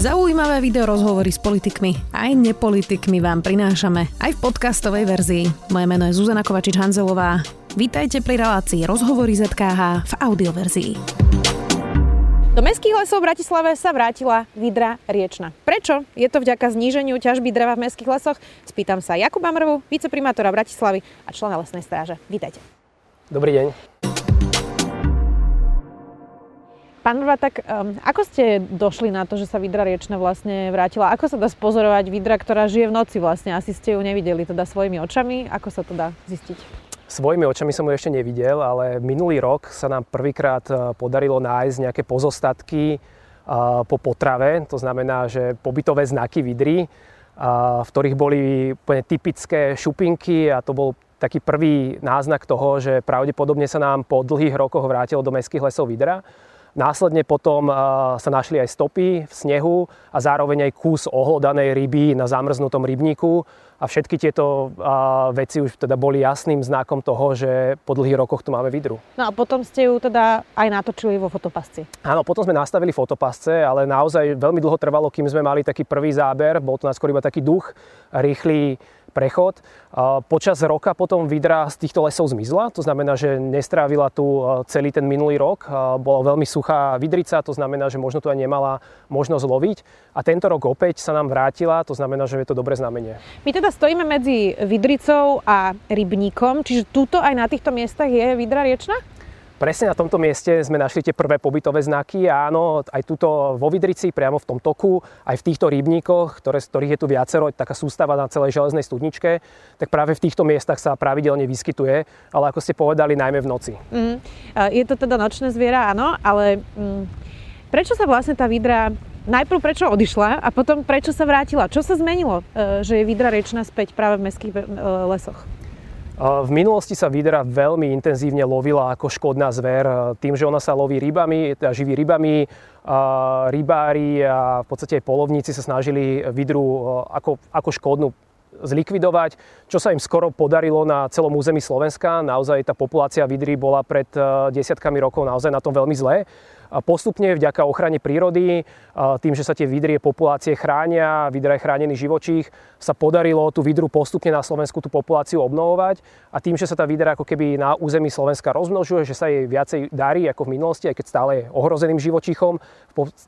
Zaujímavé video rozhovory s politikmi aj nepolitikmi vám prinášame aj v podcastovej verzii. Moje meno je Zuzana Kovačič-Hanzelová. Vítajte pri relácii Rozhovory ZKH v audioverzii. Do mestských lesov v Bratislave sa vrátila vidra riečna. Prečo? Je to vďaka zníženiu ťažby dreva v mestských lesoch? Spýtam sa Jakuba Mrvu, viceprimátora Bratislavy a člena lesnej stráže. Vítajte. Dobrý deň. Pán Vrba, tak um, ako ste došli na to, že sa Vidra riečna vlastne vrátila? Ako sa dá spozorovať Vidra, ktorá žije v noci vlastne? Asi ste ju nevideli teda svojimi očami. Ako sa to dá zistiť? Svojimi očami som ju ešte nevidel, ale minulý rok sa nám prvýkrát e, podarilo nájsť nejaké pozostatky uh, po potrave. To znamená, že pobytové znaky Vidry, uh, v ktorých boli úplne typické šupinky a to bol taký prvý náznak toho, že pravdepodobne sa nám po dlhých rokoch vrátilo do mestských lesov Vidra. Následne potom sa našli aj stopy v snehu a zároveň aj kus ohlodanej ryby na zamrznutom rybníku. A všetky tieto veci už teda boli jasným znakom toho, že po dlhých rokoch tu máme vidru. No a potom ste ju teda aj natočili vo fotopasci. Áno, potom sme nastavili fotopasce, ale naozaj veľmi dlho trvalo, kým sme mali taký prvý záber. Bol to najskôr iba taký duch, rýchly prechod. Počas roka potom vidra z týchto lesov zmizla, to znamená, že nestrávila tu celý ten minulý rok. Bola veľmi suchá vidrica, to znamená, že možno tu aj nemala možnosť loviť. A tento rok opäť sa nám vrátila, to znamená, že je to dobré znamenie. My teda stojíme medzi vidricou a rybníkom, čiže túto aj na týchto miestach je vidra riečna? Presne na tomto mieste sme našli tie prvé pobytové znaky a áno, aj tuto vo Vidrici, priamo v tom toku, aj v týchto rybníkoch, ktoré, z ktorých je tu viacero, taká sústava na celej železnej studničke, tak práve v týchto miestach sa pravidelne vyskytuje, ale ako ste povedali, najmä v noci. Mm, je to teda nočné zviera, áno, ale mm, prečo sa vlastne tá vidra najprv prečo odišla a potom prečo sa vrátila? Čo sa zmenilo, e, že je vidra riečna späť práve v mestských e, lesoch? V minulosti sa videra veľmi intenzívne lovila ako škodná zver, tým, že ona sa loví rybami, teda živí rybami, rybári a v podstate aj polovníci sa snažili vidru ako, ako škodnú zlikvidovať, čo sa im skoro podarilo na celom území Slovenska. Naozaj tá populácia vidry bola pred desiatkami rokov naozaj na tom veľmi zlé. Postupne vďaka ochrane prírody, tým, že sa tie vidrie populácie chránia, vidra je chránený živočích, sa podarilo tú vidru postupne na Slovensku tú populáciu obnovovať. A tým, že sa tá vidra ako keby na území Slovenska rozmnožuje, že sa jej viacej darí ako v minulosti, aj keď stále je ohrozeným živočíchom,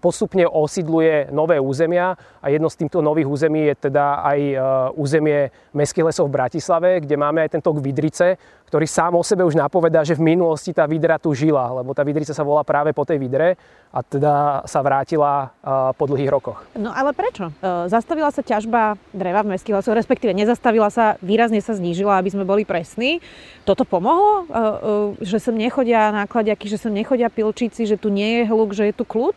postupne osídluje nové územia. A jedno z týchto nových území je teda aj e, územie Mestských lesov v Bratislave, kde máme aj ten tok Vidrice, ktorý sám o sebe už napovedá, že v minulosti tá vidra tu žila, lebo tá vidrica sa volá práve po tej vidre a teda sa vrátila po dlhých rokoch. No ale prečo? E, zastavila sa ťažba dreva v mestských lesoch, respektíve nezastavila sa, výrazne sa znížila, aby sme boli presní. Toto pomohlo? E, e, že sem nechodia nákladiaky, že sem nechodia pilčíci, že tu nie je hluk, že je tu kľud?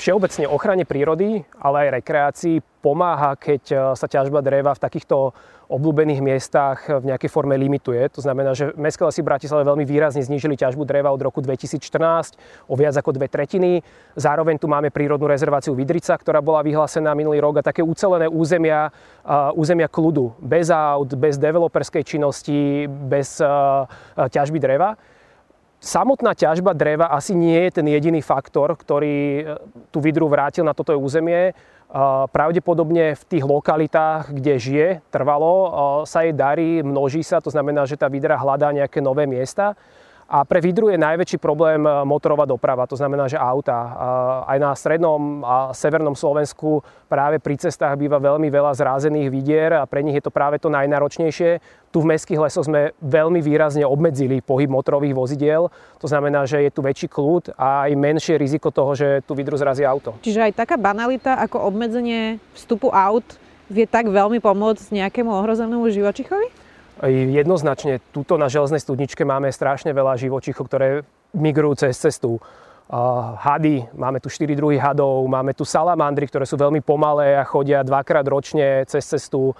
Všeobecne ochrane prírody, ale aj rekreácii pomáha, keď sa ťažba dreva v takýchto obľúbených miestach v nejakej forme limituje. To znamená, že Mestské lesy Bratislave veľmi výrazne znížili ťažbu dreva od roku 2014 o viac ako dve tretiny. Zároveň tu máme prírodnú rezerváciu Vidrica, ktorá bola vyhlásená minulý rok a také ucelené územia, územia kľudu, bez aut, bez developerskej činnosti, bez ťažby dreva. Samotná ťažba dreva asi nie je ten jediný faktor, ktorý e, tú vidru vrátil na toto územie. Pravdepodobne v tých lokalitách, kde žije trvalo, sa jej darí, množí sa, to znamená, že tá vidra hľadá nejaké nové miesta. A pre Vidru je najväčší problém e, motorová doprava, to znamená, že auta. Aj na strednom a severnom Slovensku práve pri cestách býva veľmi veľa zrázených vidier a pre nich je to práve to najnáročnejšie. Tu v mestských lesoch sme veľmi výrazne obmedzili pohyb motorových vozidiel, to znamená, že je tu väčší kľud a aj menšie riziko toho, že tu Vidru zrazí auto. Čiže aj taká banalita ako obmedzenie vstupu aut vie tak veľmi pomôcť nejakému ohrozenému živočichovi? Jednoznačne, tuto na železnej studničke máme strašne veľa živočíchov, ktoré migrujú cez cestu. Hady, máme tu 4 druhy hadov, máme tu salamandry, ktoré sú veľmi pomalé a chodia dvakrát ročne cez cestu.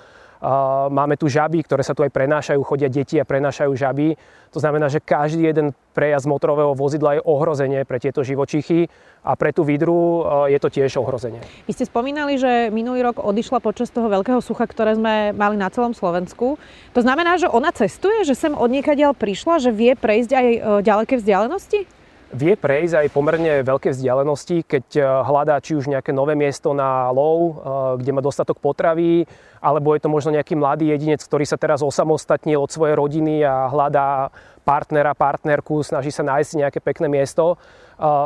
Máme tu žaby, ktoré sa tu aj prenášajú, chodia deti a prenášajú žaby. To znamená, že každý jeden prejazd motorového vozidla je ohrozenie pre tieto živočichy a pre tú vidru e, je to tiež ohrozenie. Vy ste spomínali, že minulý rok odišla počas toho veľkého sucha, ktoré sme mali na celom Slovensku. To znamená, že ona cestuje, že sem odniekadiaľ prišla, že vie prejsť aj e, ďaleké vzdialenosti? vie prejsť aj pomerne veľké vzdialenosti, keď e, hľadá či už nejaké nové miesto na lov, kde má dostatok potravy, alebo je to možno nejaký mladý jedinec, ktorý sa teraz osamostatnil od svojej rodiny a hľadá partnera, partnerku, snaží sa nájsť nejaké pekné miesto. E,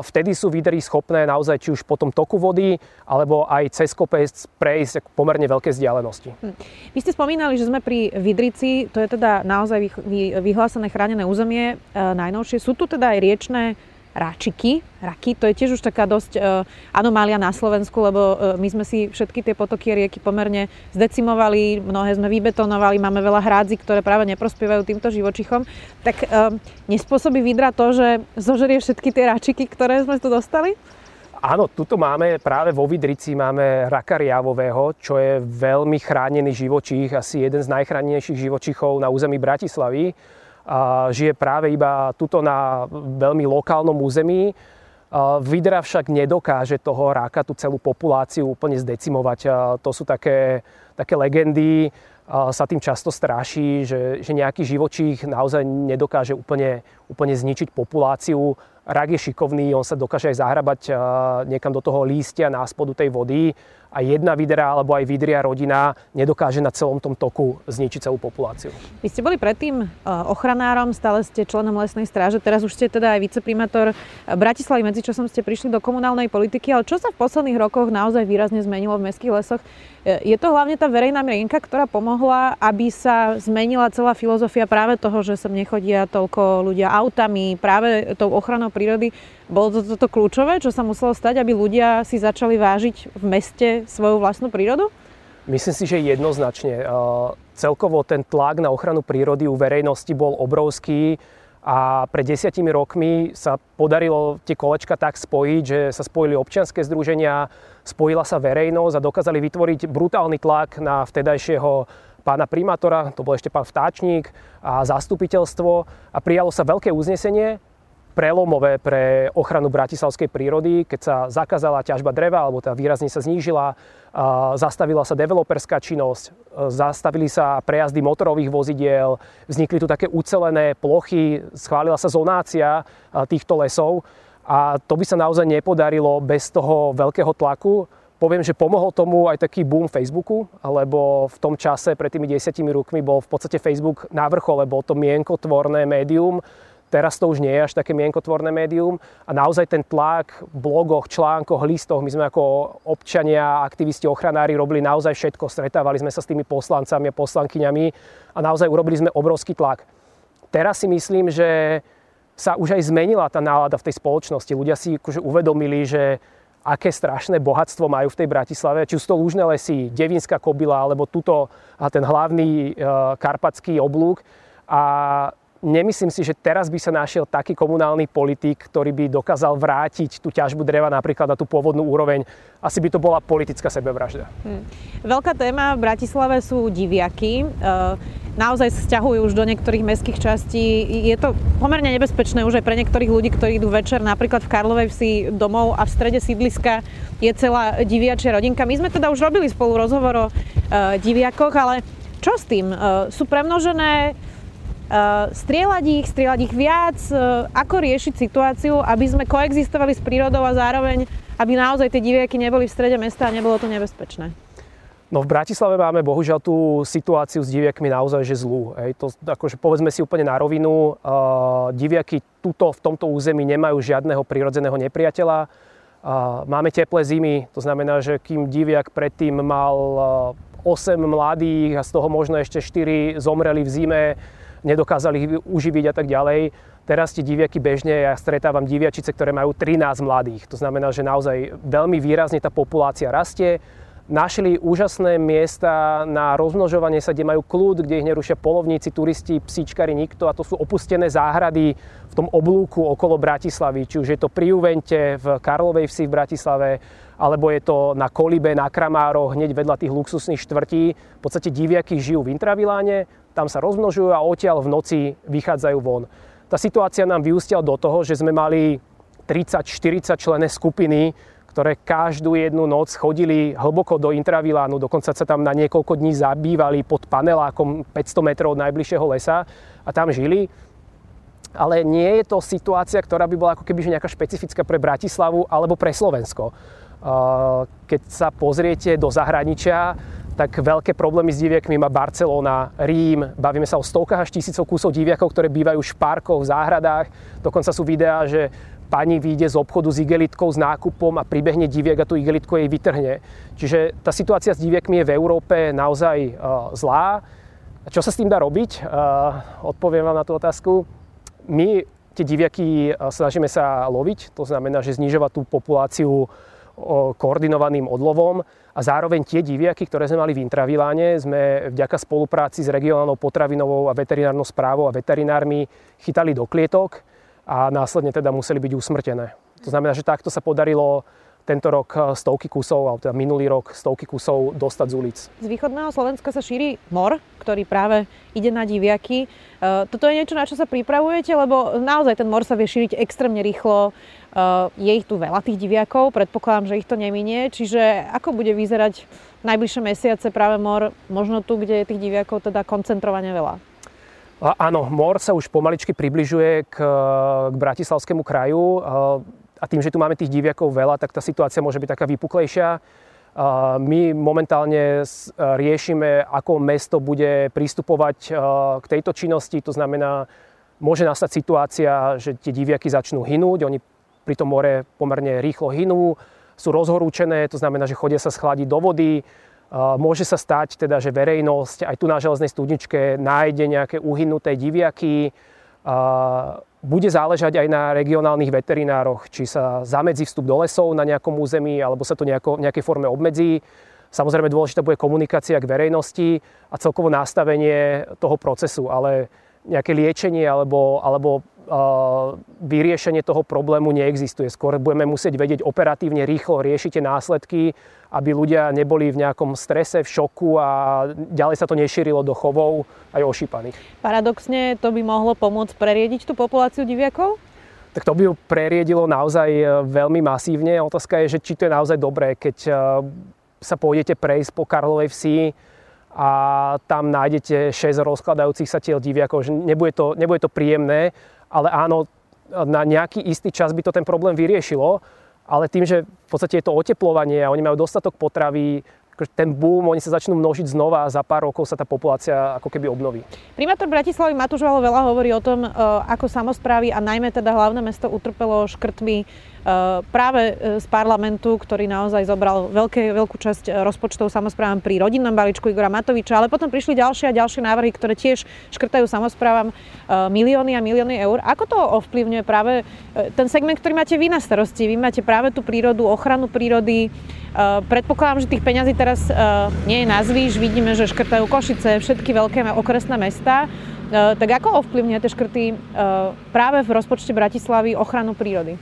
vtedy sú výdery schopné naozaj či už po tom toku vody, alebo aj cez kopec prejsť pomerne veľké vzdialenosti. Hm. Vy ste spomínali, že sme pri Vidrici, to je teda naozaj vyhlásené chránené územie najnovšie. Sú tu teda aj riečné račiky. Raky, to je tiež už taká dosť uh, anomália na Slovensku, lebo uh, my sme si všetky tie potoky a rieky pomerne zdecimovali, mnohé sme vybetonovali, máme veľa hrádzi, ktoré práve neprospievajú týmto živočichom. Tak uh, nespôsobí Vidra to, že zožerie všetky tie račiky, ktoré sme tu dostali? Áno, tuto máme práve vo Vidrici máme raka riavového, čo je veľmi chránený živočích, asi jeden z najchránenejších živočichov na území Bratislavy žije práve iba tuto na veľmi lokálnom území. Vidra však nedokáže toho ráka, tú celú populáciu úplne zdecimovať. To sú také, také legendy, sa tým často stráši, že, že nejaký živočích naozaj nedokáže úplne, úplne zničiť populáciu. Rak je šikovný, on sa dokáže aj zahrabať niekam do toho lístia na spodu tej vody a jedna videra alebo aj vidria rodina nedokáže na celom tom toku zničiť celú populáciu. Vy ste boli predtým e, ochranárom, stále ste členom lesnej stráže, teraz už ste teda aj viceprimátor Bratislavy, medzičasom ste prišli do komunálnej politiky, ale čo sa v posledných rokoch naozaj výrazne zmenilo v mestských lesoch? E, je to hlavne tá verejná mienka, ktorá pomohla, aby sa zmenila celá filozofia práve toho, že sem nechodia toľko ľudia autami, práve tou ochranou prírody. Bolo to toto kľúčové, čo sa muselo stať, aby ľudia si začali vážiť v meste svoju vlastnú prírodu? Myslím si, že jednoznačne. Celkovo ten tlak na ochranu prírody u verejnosti bol obrovský a pred desiatimi rokmi sa podarilo tie kolečka tak spojiť, že sa spojili občianske združenia, spojila sa verejnosť a dokázali vytvoriť brutálny tlak na vtedajšieho pána primátora, to bol ešte pán Vtáčník a zastupiteľstvo a prijalo sa veľké uznesenie, prelomové pre ochranu bratislavskej prírody, keď sa zakázala ťažba dreva, alebo tá výrazne sa znížila, zastavila sa developerská činnosť, zastavili sa prejazdy motorových vozidiel, vznikli tu také ucelené plochy, schválila sa zonácia týchto lesov a to by sa naozaj nepodarilo bez toho veľkého tlaku. Poviem, že pomohol tomu aj taký boom Facebooku, lebo v tom čase, pred tými desiatimi rokmi, bol v podstate Facebook na vrchole, bol to mienkotvorné médium, Teraz to už nie je až také mienkotvorné médium a naozaj ten tlak v blogoch, článkoch, listoch, my sme ako občania, aktivisti, ochranári robili naozaj všetko, stretávali sme sa s tými poslancami a poslankyňami a naozaj urobili sme obrovský tlak. Teraz si myslím, že sa už aj zmenila tá nálada v tej spoločnosti. Ľudia si akože uvedomili, že aké strašné bohatstvo majú v tej Bratislave, či sú to lúžne lesy, Devinská kobila, alebo tuto ten hlavný e, karpatský oblúk. A nemyslím si, že teraz by sa našiel taký komunálny politik, ktorý by dokázal vrátiť tú ťažbu dreva napríklad na tú pôvodnú úroveň. Asi by to bola politická sebevražda. Hmm. Veľká téma v Bratislave sú diviaky. E, naozaj sa stiahujú už do niektorých mestských častí. Je to pomerne nebezpečné už aj pre niektorých ľudí, ktorí idú večer napríklad v Karlovej vsi domov a v strede sídliska je celá diviačia rodinka. My sme teda už robili spolu rozhovor o e, diviakoch, ale čo s tým? E, sú premnožené strieľať ich, strieľať ich viac, uh, ako riešiť situáciu, aby sme koexistovali s prírodou a zároveň, aby naozaj tie diviaky neboli v strede mesta a nebolo to nebezpečné. No v Bratislave máme bohužiaľ tú situáciu s diviakmi naozaj že zlú. Hej. To, akože povedzme si úplne na rovinu, uh, diviaky tuto v tomto území nemajú žiadneho prírodzeného nepriateľa. Uh, máme teplé zimy, to znamená, že kým diviak predtým mal uh, 8 mladých a z toho možno ešte 4 zomreli v zime, nedokázali uživiť a tak ďalej. Teraz tie diviaky bežne, ja stretávam diviačice, ktoré majú 13 mladých. To znamená, že naozaj veľmi výrazne tá populácia rastie. Našli úžasné miesta na rozmnožovanie sa, kde majú kľud, kde ich nerušia polovníci, turisti, psíčkari, nikto. A to sú opustené záhrady v tom oblúku okolo Bratislavy. Či už je to pri Juvente, v Karlovej vsi v Bratislave, alebo je to na Kolibe, na Kramároch, hneď vedľa tých luxusných štvrtí. V podstate diviaky žijú v intraviláne, tam sa rozmnožujú a odtiaľ v noci vychádzajú von. Tá situácia nám vyústiala do toho, že sme mali 30-40 člené skupiny, ktoré každú jednu noc chodili hlboko do intravilánu, dokonca sa tam na niekoľko dní zabývali pod panelákom 500 metrov od najbližšieho lesa a tam žili. ale nie je to situácia, ktorá by bola ako keby nejaká špecifická pre Bratislavu alebo pre Slovensko. Keď sa pozriete do zahraničia, tak veľké problémy s diviakmi má Barcelona, Rím, bavíme sa o stovkách až tisícov kusov diviakov, ktoré bývajú v šparkoch, v záhradách. Dokonca sú videá, že pani vyjde z obchodu s igelitkou s nákupom a pribehne diviek a tú igelitku jej vytrhne. Čiže tá situácia s diviekmi je v Európe naozaj uh, zlá. A čo sa s tým dá robiť? Uh, odpoviem vám na tú otázku. My tie diviaky uh, snažíme sa loviť, to znamená, že znižovať tú populáciu koordinovaným odlovom a zároveň tie diviaky, ktoré sme mali v Intraviláne, sme vďaka spolupráci s regionálnou potravinovou a veterinárnou správou a veterinármi chytali do klietok a následne teda museli byť usmrtené. To znamená, že takto sa podarilo tento rok eh, stovky kusov, alebo teda minulý rok stovky kusov dostať z ulic. Z východného Slovenska sa šíri mor, ktorý práve ide na diviaky. Eh, toto je niečo, na čo sa pripravujete, lebo naozaj ten mor sa vie šíriť extrémne rýchlo. Eh, je ich tu veľa tých diviakov, predpokladám, že ich to neminie. Čiže ako bude vyzerať najbližšie mesiace práve mor, možno tu, kde je tých diviakov teda koncentrovane veľa? Áno, mor sa už pomaličky približuje k, k Bratislavskému kraju a tým, že tu máme tých diviakov veľa, tak tá situácia môže byť taká vypuklejšia. My momentálne riešime, ako mesto bude pristupovať k tejto činnosti. To znamená, môže nastať situácia, že tie diviaky začnú hynúť. Oni pri tom more pomerne rýchlo hynú, sú rozhorúčené, to znamená, že chodia sa schladiť do vody. Môže sa stať teda, že verejnosť aj tu na železnej studničke nájde nejaké uhynuté diviaky bude záležať aj na regionálnych veterinároch, či sa zamedzí vstup do lesov na nejakom území, alebo sa to nejako, nejakej forme obmedzí. Samozrejme dôležitá bude komunikácia k verejnosti a celkovo nastavenie toho procesu, ale nejaké liečenie alebo, alebo vyriešenie toho problému neexistuje. Skôr budeme musieť vedieť operatívne rýchlo riešiť tie následky, aby ľudia neboli v nejakom strese, v šoku a ďalej sa to nešírilo do chovov aj ošípaných. Paradoxne to by mohlo pomôcť preriediť tú populáciu diviakov? tak to by ju preriedilo naozaj e, veľmi masívne. Otázka je, že či to je naozaj dobré, keď e, sa pôjdete prejsť po Karlovej vsi a tam nájdete 6 rozkladajúcich sa tiel diviakov, že nebude to, nebude to príjemné, ale áno, na nejaký istý čas by to ten problém vyriešilo, ale tým, že v podstate je to oteplovanie a oni majú dostatok potravy, akože ten boom, oni sa začnú množiť znova a za pár rokov sa tá populácia ako keby obnoví. Primátor Bratislavy Matúš Valo veľa hovorí o tom, e, ako samozprávy a najmä teda hlavné mesto utrpelo škrtmi práve e, z parlamentu, ktorý naozaj zobral veľké, veľkú časť rozpočtov samozprávam pri rodinnom balíčku Igora Matoviča, ale potom prišli ďalšie a ďalšie návrhy, ktoré tiež škrtajú samozprávam milióny a milióny eur. Ako to ovplyvňuje práve ten segment, ktorý máte vy na starosti? Vy máte práve tú prírodu, ochranu prírody, Eh, predpokladám, že tých peňazí teraz eh, nie je nazvíš, vidíme, že škrtajú Košice, všetky veľké okresné mesta. Eh, tak ako ovplyvňuje tie škrty práve v rozpočte Bratislavy ochranu prírody?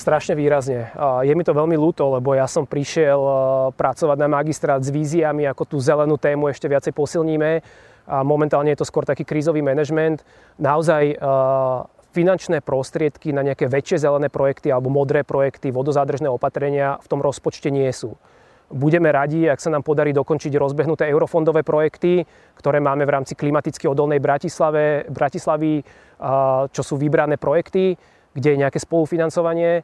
Strašne výrazne. Je mi to veľmi ľúto, lebo ja som prišiel pracovať na magistrát s víziami, ako tú zelenú tému ešte viacej posilníme. A momentálne je to skôr taký krízový manažment. Naozaj finančné prostriedky na nejaké väčšie zelené projekty alebo modré projekty, vodozádržné opatrenia v tom rozpočte nie sú. Budeme radi, ak sa nám podarí dokončiť rozbehnuté eurofondové projekty, ktoré máme v rámci klimaticky odolnej Bratislave, Bratislavy, čo sú vybrané projekty, kde je nejaké spolufinancovanie.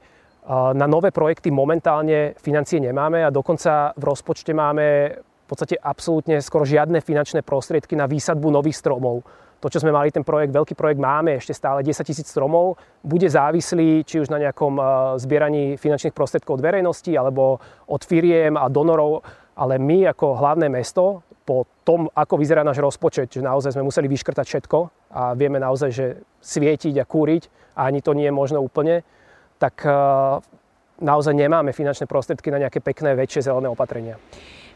Na nové projekty momentálne financie nemáme a dokonca v rozpočte máme v podstate absolútne skoro žiadne finančné prostriedky na výsadbu nových stromov to, čo sme mali, ten projekt, veľký projekt máme, ešte stále 10 tisíc stromov, bude závislý či už na nejakom eh, zbieraní finančných prostriedkov od verejnosti alebo od firiem a donorov, ale my ako hlavné mesto po tom, ako vyzerá náš rozpočet, že naozaj sme museli vyškrtať všetko a vieme naozaj, že svietiť a kúriť a ani to nie je možno úplne, tak eh, naozaj nemáme finančné prostriedky na nejaké pekné, väčšie zelené opatrenia.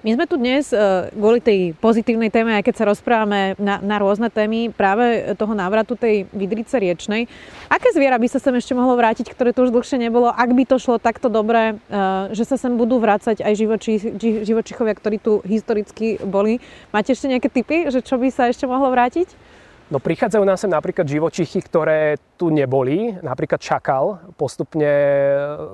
My sme tu dnes e, kvôli tej pozitívnej téme, aj keď sa rozprávame na, na rôzne témy, práve toho návratu tej vidrice riečnej. Aké zviera by sa sem ešte mohlo vrátiť, ktoré tu už dlhšie nebolo, ak by to šlo takto dobre, e, že sa sem budú vrácať aj živočí, živočichovia, ktorí tu historicky boli? Máte ešte nejaké typy, že čo by sa ešte mohlo vrátiť? No prichádzajú nám sem napríklad živočichy, ktoré tu neboli, napríklad šakal. Postupne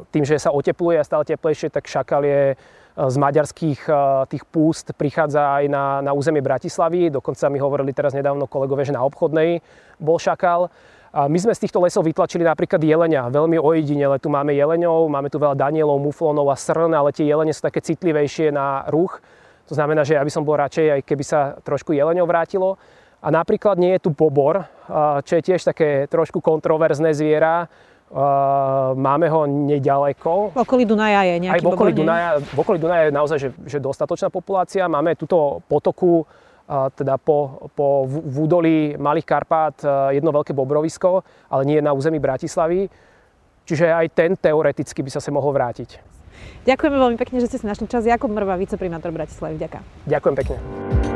tým, že sa otepluje a stále teplejšie, tak šakal je z maďarských eh, tých púst prichádza aj na, na územie Bratislavy. Dokonca mi hovorili teraz nedávno kolegovia, že na obchodnej bol šakal. A my sme z týchto lesov vytlačili napríklad jelenia, veľmi ojedinele. Tu máme jeleňov, máme tu veľa danielov, muflonov a srn, ale tie jelene sú také citlivejšie na ruch. To znamená, že ja by som bol radšej, aj keby sa trošku jeleňov vrátilo. A napríklad nie je tu bobor, čo je tiež také trošku kontroverzné zviera. Máme ho nedaleko. V okolí Dunaja je nejaký Aj v okolí Dunaja, v okolí Dunaja je naozaj že, že dostatočná populácia. Máme túto potoku, teda po, po v údolí Malých Karpát jedno veľké bobrovisko, ale nie na území Bratislavy. Čiže aj ten teoreticky by sa sa mohol vrátiť. Ďakujeme veľmi pekne, že ste si našli čas. Jakub Mrva, viceprimátor Bratislavy. Ďakujem. Ďakujem pekne.